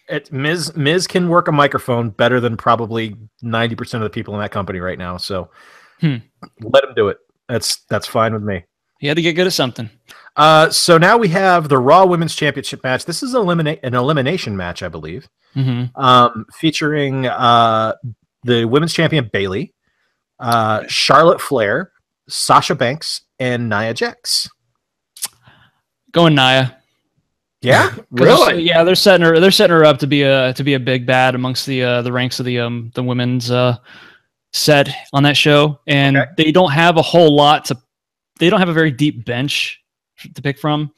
It, Miz Miz can work a microphone better than probably ninety percent of the people in that company right now. So Hmm. let him do it. That's that's fine with me. He had to get good at something. Uh, so now we have the Raw Women's Championship match. This is eliminate an elimination match, I believe, hmm um, featuring uh, the Women's Champion Bayley, uh, Charlotte Flair, Sasha Banks, and Nia Jax. Going Nia. Yeah, Really? Yeah, they're setting her. They're setting her up to be a to be a big bad amongst the uh, the ranks of the um the women's uh set on that show, and Okay. they don't have a whole lot to. They don't have a very deep bench to pick from.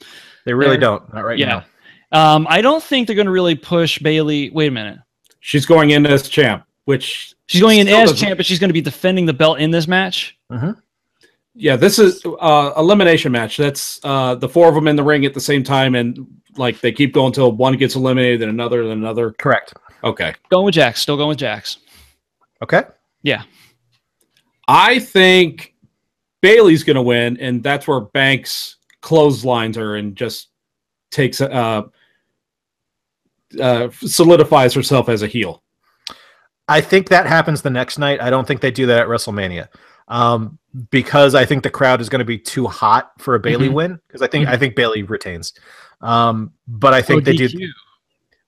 they really They're- don't. Not right yeah. now. Um, I don't think they're going to really push Bayley. Wait a minute. She's going in as champ, which She's going in as doesn't- champ, but she's going to be defending the belt in this match. Uh-huh. yeah, this is uh elimination match. That's uh the four of them in the ring at the same time, and like they keep going until one gets eliminated, then another, then another. Correct. Okay. Going with Jax. Still going with Jax. Okay. Yeah. I think Bayley's going to win, and that's where Banks clotheslines her and just takes uh, uh, solidifies herself as a heel. I think that happens the next night. I don't think they do that at WrestleMania. Um, because I think the crowd is going to be too hot for a Bayley Mhm. win. Because I think Mhm. I think Bayley retains. Um, but I think Oh, they do.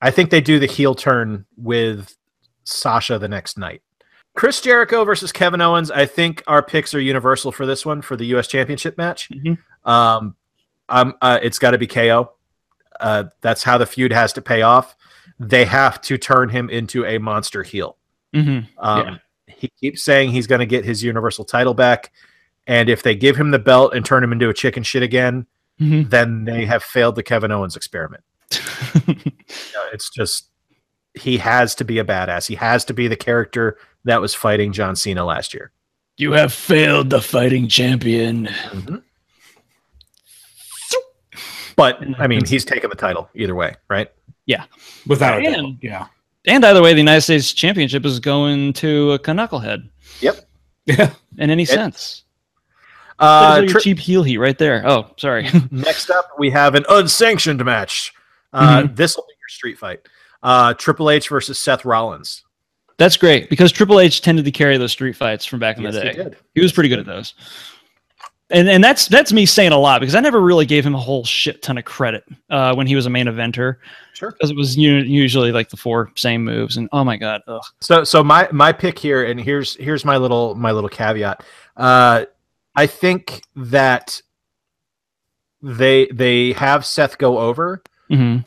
I think they do the heel turn with Sasha the next night. Chris Jericho versus Kevin Owens. I think our picks are universal for this one for the U.S. Championship match. Mhm. Um, um, uh, it's got to be KO. Uh, that's how the feud has to pay off. They have to turn him into a monster heel. Mhm. Um, Yeah. He keeps saying he's going to get his Universal title back, and if they give him the belt and turn him into a chicken shit again, Mhm. then they have failed the Kevin Owens experiment. Uh, it's just he has to be a badass. He has to be the character that was fighting John Cena last year. you have failed the fighting champion. But I mean, he's taken the title either way, right? Yeah, without a doubt. Yeah. And either way, the United States Championship is going to a knucklehead Yep. Yeah. in any sense. Uh, your tri- cheap heel heat right there. Oh, sorry. next up, we have an unsanctioned match. Uh, Mm-hmm. This will be your street fight. Uh, Triple H versus Seth Rollins. That's great because Triple H tended to carry those street fights from back in Yes, the he day. did. He was pretty good at those. And and that's that's me saying a lot because I never really gave him a whole shit ton of credit uh, when he was a main eventer Sure. because it was usually like the four same moves and oh my god, ugh. So so my my pick here, and here's here's my little my little caveat. Uh, I think that they they have Seth go over, Mhm.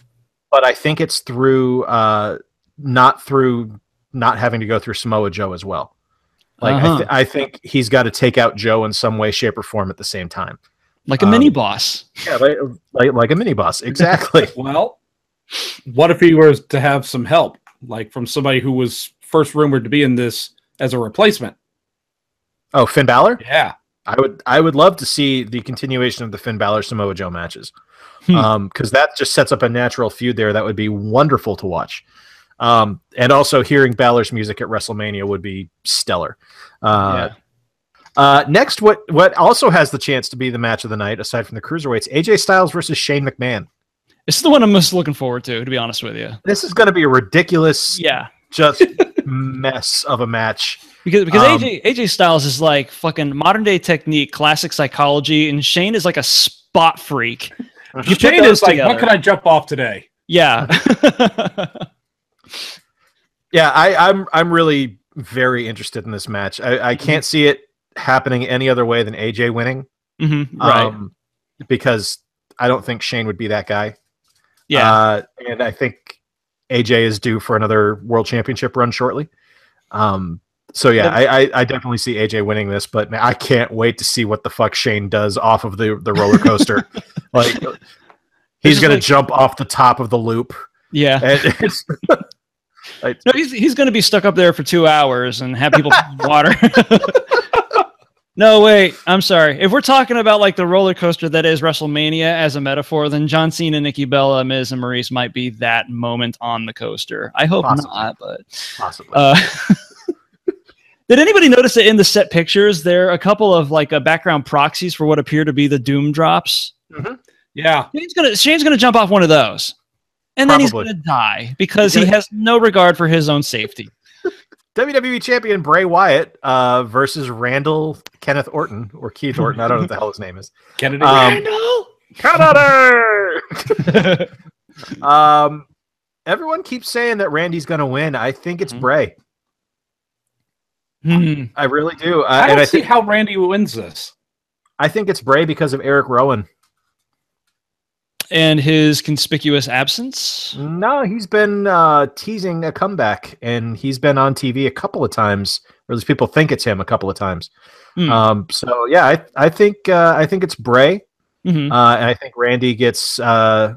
but I think it's through uh, not through not having to go through Samoa Joe as well. Like I, Uh-huh. th- I think he's got to take out Joe in some way, shape, or form at the same time. like a Um, mini boss. Yeah, like like, like a mini boss, exactly. Well, what if he was to have some help, like from somebody who was first rumored to be in this as a replacement? oh, Finn Balor. Yeah. I would I would love to see the continuation of the Finn Balor Samoa Joe matches. Hmm. Um, because that just sets up a natural feud there that would be wonderful to watch. Um, and also hearing Balor's music at WrestleMania would be stellar. Uh, uh, next, what what also has the chance to be the match of the night, aside from the cruiserweights, AJ Styles versus Shane McMahon. This is the one I'm most looking forward to, to be honest with you. This is going to be a ridiculous, Yeah. just mess of a match. Because because Um, AJ AJ Styles is like fucking modern day technique, classic psychology, and Shane is like a spot freak. You Shane those is like, together. what can I jump off today? Yeah. Yeah, I, I'm I'm really very interested in this match. I, I can't see it happening any other way than AJ winning. Mhm, right. Um, because I don't think Shane would be that guy. yeah. Uh, and I think AJ is due for another world championship run shortly. Um, so yeah, I, I, I definitely see AJ winning this, but man, I can't wait to see what the fuck Shane does off of the, the roller coaster. like he's gonna like- jump off the top of the loop. yeah. And it's, No, he's he's going to be stuck up there for two hours and have people water. no, wait. I'm sorry. If we're talking about like the roller coaster that is WrestleMania as a metaphor, then John Cena, Nikki Bella, Miz, and Maurice might be that moment on the coaster. I hope Possibly. not, but possibly. uh, did anybody notice that in the set pictures there are a couple of like uh, background proxies for what appear to be the Doom drops? Yeah. Shane's gonna Shane's gonna jump off one of those, and then he's gonna die because he has no regard for his own safety. WWE champion Bray Wyatt uh, versus Randall Kenneth Orton or Keith Orton. I don't know what the hell his name is. Kennedy. Um, Canada. um, everyone keeps saying that Randy's going to win. I think it's Mhm. Bray. Hmm. I really do. Uh, I don't and I see think how Randy wins this. I think it's Bray because of Erick Rowan. And his conspicuous absence. No, he's been uh, teasing a comeback, and he's been on TV a couple of times, or at least people think it's him a couple of times. Hmm. Um, so yeah, I I think uh, I think it's Bray. Mhm. Uh, and I think Randy gets uh,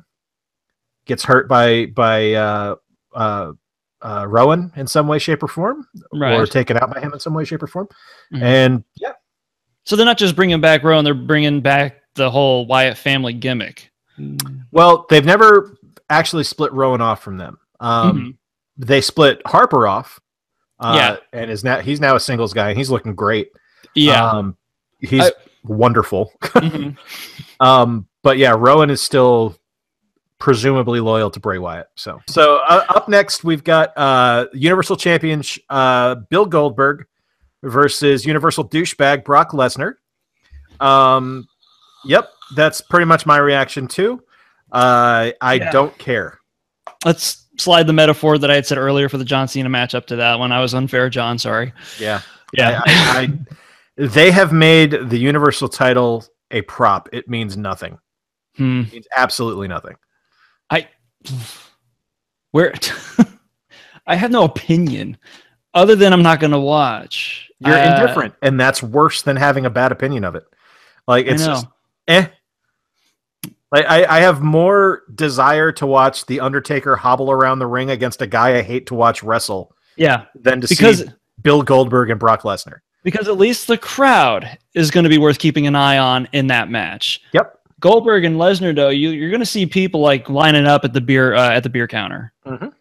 gets hurt by by uh, uh, uh, Rowan in some way, shape, or form, Right. or taken out by him in some way, shape, or form. Mhm. And yeah, So they're not just bringing back Rowan; they're bringing back the whole Wyatt family gimmick. Well, they've never actually split Rowan off from them. Um, Mhm. They split Harper off. Uh, Yeah. and is now he's now a singles guy, and he's looking great. Yeah. um, he's I- wonderful. Mhm. Um, but yeah, Rowan is still presumably loyal to Bray Wyatt. So, so uh, up next we've got uh, Universal Champion uh, Bill Goldberg versus Universal douchebag Brock Lesnar. Um, yep, that's pretty much my reaction too. Uh, I Yeah. don't care. Let's slide the metaphor that I had said earlier for the John Cena match up to that one. I was unfair, John. Sorry. Yeah, Yeah. I, I, I, they have made the Universal title a prop. It means nothing. Hmm. It means absolutely nothing. I where I have no opinion other than I'm not going to watch. You're Uh, indifferent, and that's worse than having a bad opinion of it. Like I it's know. just eh. Like I, I have more desire to watch the Undertaker hobble around the ring against a guy I hate to watch wrestle yeah, than to because see Bill Goldberg and Brock Lesnar. because at least the crowd is going to be worth keeping an eye on in that match. Yep. Goldberg and Lesnar, though, you you're going to see people like lining up at the beer uh, at the beer counter. Mhm.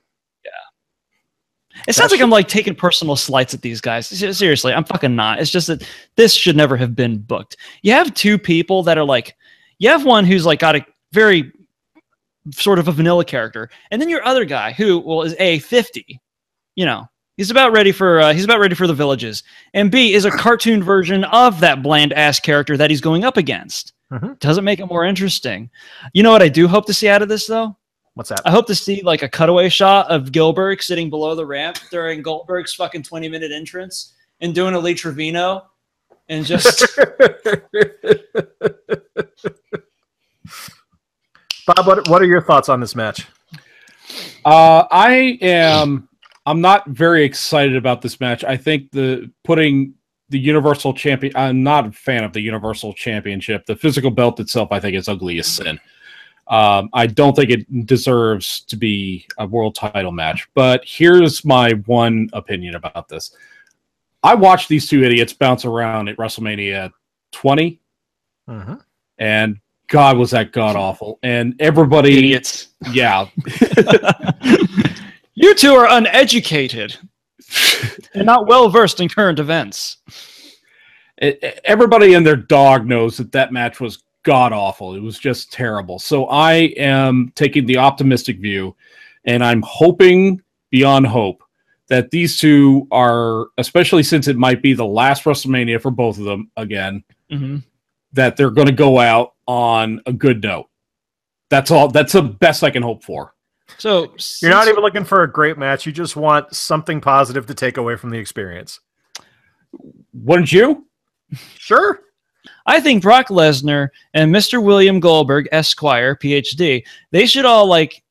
It sounds That's like I'm like taking personal slights at these guys. Seriously, I'm fucking not. It's just that this should never have been booked. You have two people that are like, you have one who's like got a very sort of a vanilla character, and then your other guy who well is a 50. You know, he's about ready for uh, he's about ready for the villages, and B is a cartoon version of that bland ass character that he's going up against. Mhm. Doesn't make it more interesting. You know what I do hope to see out of this though? What's that? I hope to see like a cutaway shot of Gillberg sitting below the ramp during Goldberg's fucking 20 minute entrance and doing a Lee Trevino and just Bob, what, what are your thoughts on this match? Uh, I am. I'm not very excited about this match. I think the putting the Universal Champion. I'm not a fan of the Universal Championship. The physical belt itself, I think, is ugly as sin. Um, I don't think it deserves to be a world title match. But here's my one opinion about this. I watched these two idiots bounce around at WrestleMania 20, Mhm. and God was that god awful. And everybody, idiots. yeah, you two are uneducated and not well versed in current events. it, everybody and their dog knows that that match was god awful. It was just terrible. So I am taking the optimistic view, and I'm hoping beyond hope that these two are, especially since it might be the last WrestleMania for both of them again, Mhm. that they're going to go out on a good note. That's all. That's the best I can hope for. So You're not even looking for a great match. You just want something positive to take away from the experience. Wouldn't you? Sure. I think Brock Lesnar and Mr. William Goldberg, Esquire, PhD, they should all like,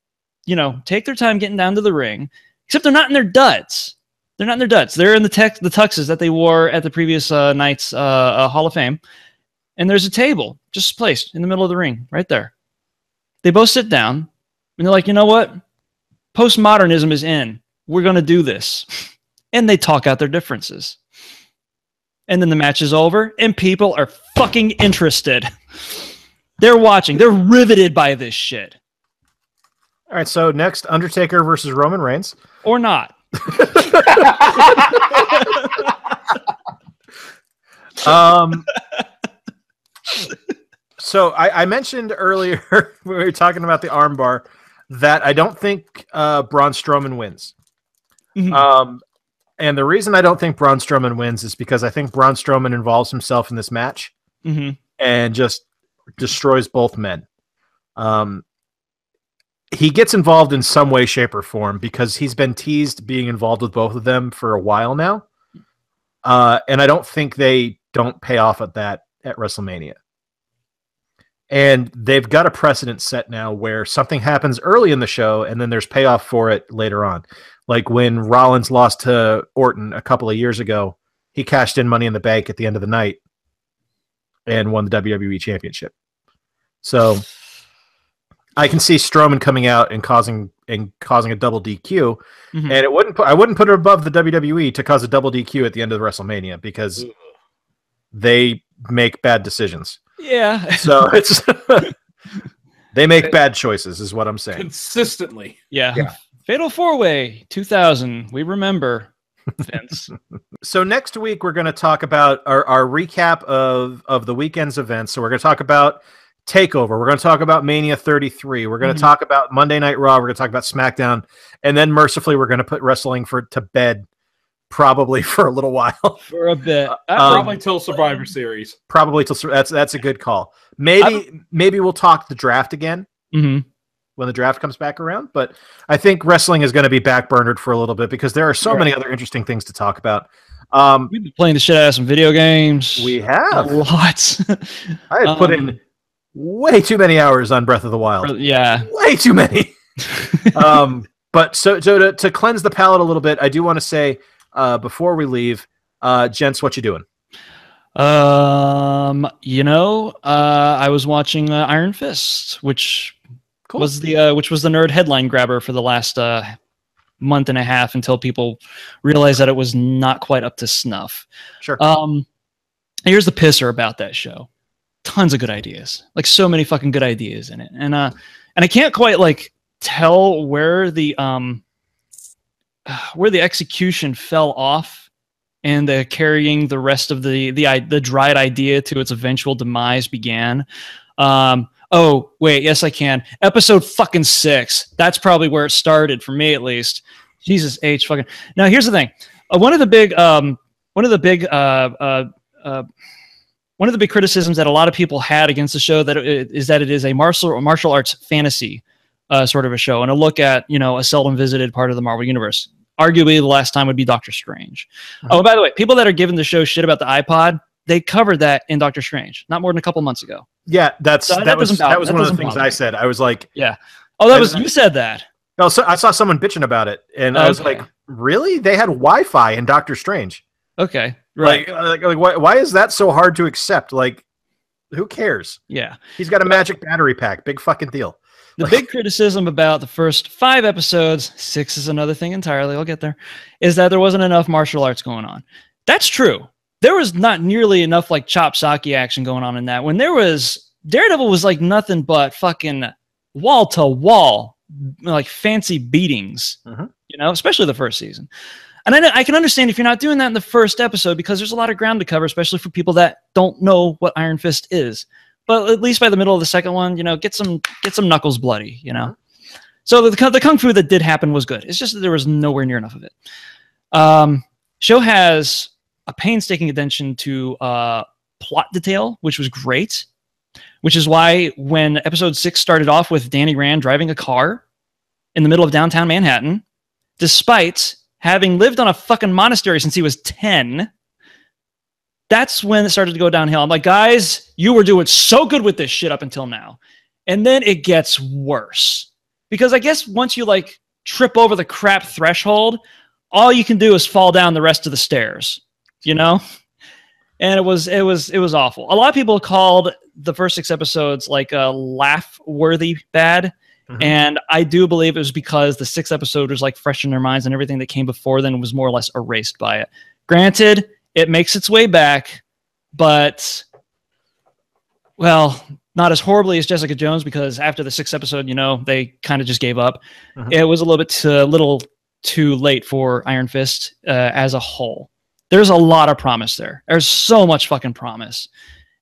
you know, take their time getting down to the ring. Except they're not in their duds. They're not in their duds. They're in the tech, the tuxes that they wore at the previous uh, night's uh, uh, Hall of Fame. And there's a table just placed in the middle of the ring, right there. They both sit down, and they're like, you know what? Postmodernism is in. We're going to do this, and they talk out their differences and then the match is over and people are fucking interested they're watching they're riveted by this shit All right. So next, Undertaker versus Roman Reigns. or not Um. so I, I mentioned earlier when we were talking about the armbar that I don't think uh, Braun Strowman wins. Mhm. Um, and the reason I don't think Braun Strowman wins is because I think Braun Strowman involves himself in this match Mhm. and just destroys both men. Um, he gets involved in some way, shape, or form because he's been teased being involved with both of them for a while now. Uh, and I don't think they don't pay off at that at WrestleMania. And they've got a precedent set now where something happens early in the show and then there's payoff for it later on. Like when Rollins lost to Orton a couple of years ago, he cashed in money in the bank at the end of the night and won the WWE championship. So I can see Strowman coming out and causing and causing a double DQ, Mhm. and it wouldn't put I wouldn't put it above the WWE to cause a double DQ at the end of WrestleMania because they make bad decisions. yeah So it's they make bad choices, is what I'm saying. Consistently. yeah Yeah. Fatal four way 2000 we remember Vince. So next week we're going to talk about our, our recap of of the weekend's events. So we're going to talk about Takeover. We're going to talk about Mania 33. We're going to Mhm. talk about Monday Night Raw. We're going to talk about SmackDown, and then mercifully we're going to put wrestling for to bed, probably for a little while. For a bit. Um, Probably till Survivor Series. probably till that's that's a good call. Maybe maybe we'll talk the draft again hmm when the draft comes back around. But I think wrestling is going to be backburnered for a little bit because there are so Right. many other interesting things to talk about. Um, We've been playing the shit out of some video games. we have. lots. I have put Um, in way too many hours on Breath of the Wild. yeah. Way too many. um, but so so to, to cleanse the palate a little bit, I do want to say uh, before we leave, uh, gents, what you doing? Um, you know, uh, I was watching uh, Iron Fist, which Cool. was the uh, which was the nerd headline grabber for the last uh, month and a half until people realized that it was not quite up to snuff. Sure. Um, here's the pisser about that show. Tons of good ideas, like so many fucking good ideas in it, and uh, and I can't quite like tell where the um where the execution fell off and the carrying the rest of the the the dried idea to its eventual demise began. Um, oh wait, yes I can. Episode fucking six. That's probably where it started for me at least. Jesus H fucking. Now here's the thing. Uh, one of the big um one of the big uh uh. uh one of the big criticisms that a lot of people had against the show that it, is that it is a martial martial arts fantasy uh, sort of a show and a look at you know a seldom visited part of the Marvel universe. Arguably, the last time would be Doctor Strange. Oh, by the way, people that are giving the show shit about the iPod, they covered that in Doctor Strange not more than a couple months ago. Yeah, that's So that, that was that was that one of the things bother I said. I was like, yeah. Oh, that I was you said that. oh, so I saw someone bitching about it, and I was like, really? They had Wi-Fi in Doctor Strange. Okay, right? Like, like, like why, why is that so hard to accept? Like, who cares? yeah. He's got a magic battery pack. Big fucking deal. The big criticism about the first five episodes, six is another thing entirely, I'll get there, is that there wasn't enough martial arts going on. That's true. There was not nearly enough like chop socky action going on in that. When there was Daredevil was like nothing but fucking wall to wall, like fancy beatings, Mhm. you know, especially the first season. And I, know- I can understand if you're not doing that in the first episode because there's a lot of ground to cover, especially for people that don't know what Iron Fist is but at least by the middle of the second one, you know, get some get some knuckles bloody, you know. So the the kung fu that did happen was good. It's just that there was nowhere near enough of it. Um, show has a painstaking attention to uh, plot detail, which was great. Which is why when episode six started off with Danny Rand driving a car in the middle of downtown Manhattan, despite having lived on a fucking monastery since he was ten, that's when it started to go downhill. I'm like, guys, you were doing so good with this shit up until now. And then it gets worse. Because I guess once you like trip over the crap threshold, all you can do is fall down the rest of the stairs, you know? And it was it was it was awful. A lot of people called the first six episodes like a laugh worthy bad. Mhm. And I do believe it was because the sixth episode was like fresh in their minds and everything that came before then was more or less erased by it. Granted, it makes its way back, but well, not as horribly as Jessica Jones because after the sixth episode, you know, they kind of just gave up. Mhm. It was a little bit too, little too late for Iron Fist uh, as a whole. There's a lot of promise there. There's so much fucking promise.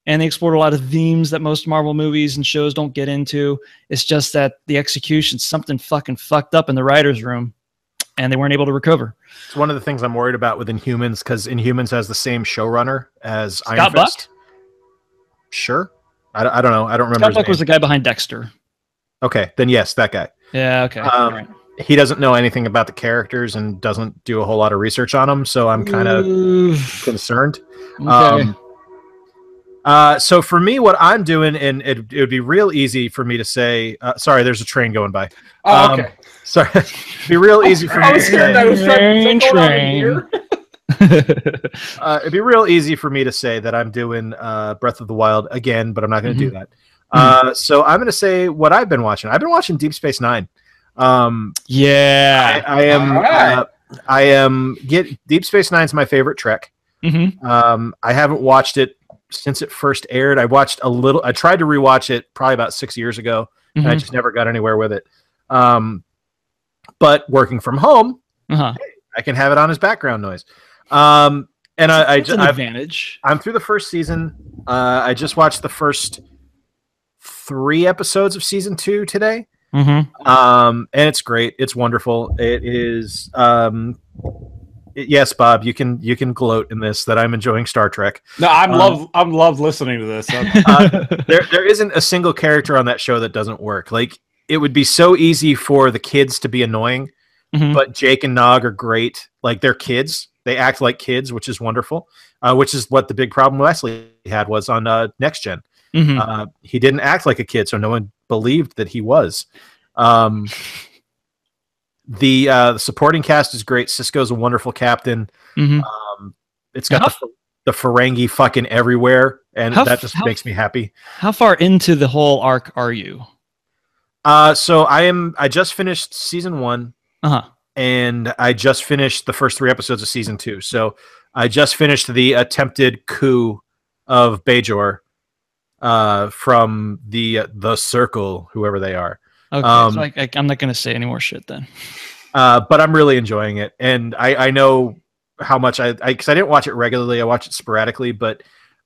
And they explored a lot of themes that most Marvel movies and shows don't get into. It's just that the execution, something fucking fucked up in the writer's room, and they weren't able to recover. It's one of the things I'm worried about with Inhumans because Inhumans has the same showrunner as Iron Scott Buck? Fist. Sure. I, don't- I don't know. I don't remember. Scott Buck was the guy behind Dexter. Okay, then yes, that guy. Yeah, okay. Um, all right. He doesn't know anything about the characters and doesn't do a whole lot of research on them, so I'm kind of concerned. Okay. Um, uh, so for me, what I'm doing, and it, it would be real easy for me to say. Uh, sorry, there's a train going by. Oh, Um, okay. Sorry, it'd be real easy for me I to was scared. I say. was trying Train, to going on in train. Uh, it'd be real easy for me to say that I'm doing uh, Breath of the Wild again, but I'm not going to do that. Uh, so I'm going to say what I've been watching. I've been watching Deep Space Nine. Um, yeah. I am. Alright. Uh, I am. Get Deep Space Nine's my favorite Trek. Mhm. Um, I haven't watched it since it first aired. I watched a little. I tried to rewatch it probably about six years ago, and I Mhm. just never got anywhere with it. Um, but working from home, Uh-huh. I can have it on as background noise. Um, and I, I That's ju- an advantage. I'm through the first season. Uh, I just watched the first three episodes of season two today. Mm-hmm. Um, and it's great. It's wonderful. It is. Um, it- yes, Bob, you can you can gloat in this that I'm enjoying Star Trek. No, I'm Um, love I'm love listening to this. Uh, there there isn't a single character on that show that doesn't work. Like it would be so easy for the kids to be annoying, Mhm. but Jake and Nog are great. Like they're kids. They act like kids, which is wonderful. Uh, which is what the big problem Wesley had was on uh, Next Gen. Mhm. Uh, he didn't act like a kid, so no one believed that he was. Um, the uh, the supporting cast is great. Sisko's a wonderful captain. Mhm. Um, it's got the, the Ferengi fucking everywhere, and How that just how makes me happy. How far into the whole arc are you? Uh, so I am. I just finished season one, Uh huh. and I just finished the first three episodes of season two. So I just finished the attempted coup of Bajor uh, from the uh, the Circle, whoever they are. Okay. Um, so I, I, I'm not gonna say any more shit then. uh, but I'm really enjoying it, and I, I know how much I because I, didn't watch it regularly. I watch it sporadically, but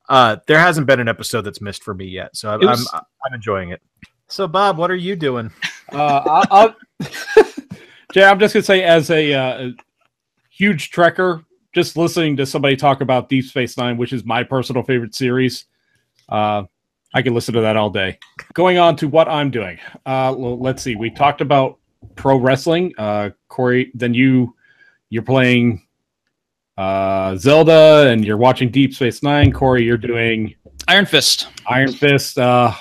uh, there hasn't been an episode that's missed for me yet, so I'm was- I'm, I'm enjoying it. So, Bob, what are you doing? Uh, I'll, I'll, Jay, I'm just gonna say, as a, uh, huge trekker, just listening to somebody talk about Deep Space Nine, which is my personal favorite series, uh, I can listen to that all day. Going on to what I'm doing. Uh, well, let's see. We talked about pro wrestling. Uh, Corey, then you you're playing uh, Zelda, and you're watching Deep Space Nine. Corey, you're doing Iron Fist. Iron Fist. Uh,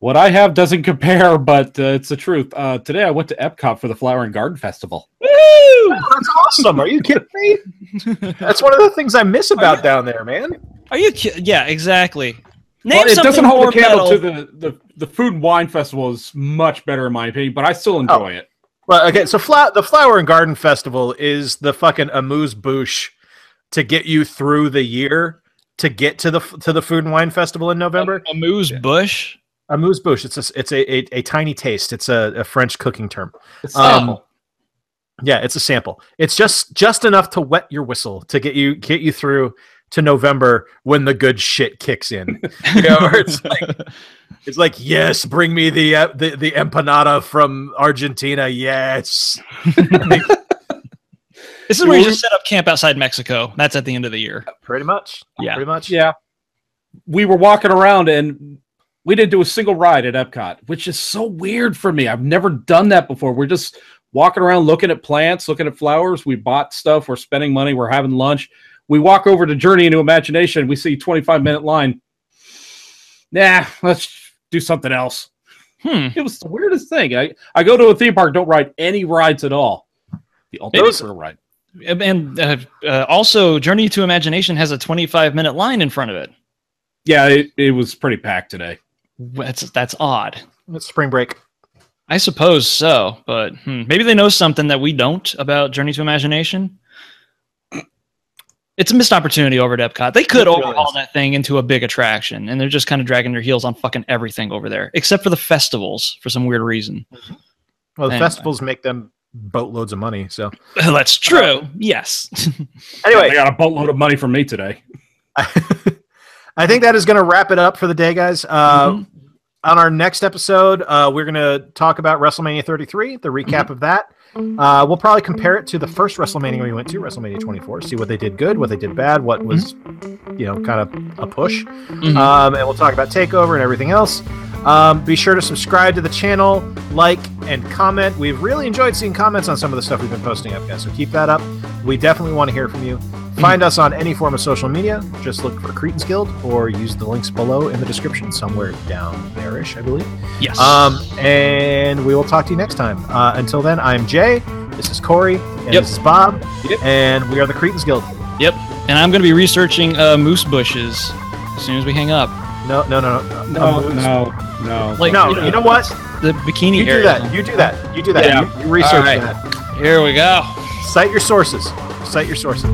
what I have doesn't compare, but uh, it's the truth. Uh, today I went to Epcot for the Flower and Garden Festival. Oh, that's awesome! Are you kidding me? That's one of the things I miss about down there, man. Are you? Ki- yeah, exactly. Name Well, it doesn't hold a candle metal. to the, the the Food and Wine Festival is much better in my opinion, but I still enjoy it. Well, okay, so fla- the Flower and Garden Festival is the fucking amuse bouche to get you through the year to get to the f- to the Food and Wine Festival in November. A moose bush. Amuse bouche. It's a it's a, a, a tiny taste. It's a, a French cooking term. It's Um, sample. Yeah, it's a sample. It's just just enough to wet your whistle to get you get you through to November when the good shit kicks in. You know, it's like it's like yes, bring me the uh, the the empanada from Argentina. Yes. This is where you just set up camp outside Mexico. That's at the end of the year. Pretty much. Yeah. Pretty much. yeah, we were walking around and we didn't do a single ride at Epcot, which is so weird for me. I've never done that before. We're just walking around looking at plants, looking at flowers. We bought stuff. We're spending money. We're having lunch. We walk over to Journey into Imagination. We see 25 minute line. Nah, let's do something else. Hmm. It was the weirdest thing. I, I go to a theme park, don't ride any rides at all. The ultimate Those- ride. And uh, uh, also, Journey to Imagination has a 25 minute line in front of it. Yeah, it, it was pretty packed today. That's that's odd. It's spring break. I suppose so, but hmm, maybe they know something that we don't about Journey to Imagination. It's a missed opportunity over at Epcot. They could It really overhaul is. that thing into a big attraction, and they're just kind of dragging their heels on fucking everything over there, except for the festivals for some weird reason. Well, the Anyway. festivals make them boatloads of money. So That's true. Yes. Anyway. They anyway, got a boatload of money from me today. I think that is going to wrap it up for the day, guys. Uh, Mhm. On our next episode, uh, we're going to talk about WrestleMania 33, the recap of that. Uh, we'll probably compare it to the first WrestleMania we went to, WrestleMania 24, see what they did good, what they did bad, what was, you know, kind of a push. Mhm. Um, and we'll talk about Takeover and everything else. Um, be sure to subscribe to the channel, like, and comment. We've really enjoyed seeing comments on some of the stuff we've been posting up, guys. So keep that up. We definitely want to hear from you. Find us on any form of social media. Just look for Cretans Guild or use the links below in the description, somewhere down there-ish, I believe. yes. Um, and we will talk to you next time. Uh, until then, I'm Jay. This is Corey. And Yep. this is Bob. Yep. And we are the Cretans Guild. yep. And I'm going to be researching uh, moose bushes as soon as we hang up. No, no, no, no. No, no. no, no. Like, No, you know, you know what? The bikini You do area. that. You do that. You do that. Yeah. You, you research All right. that. Here we go. Cite your sources. Cite your sources.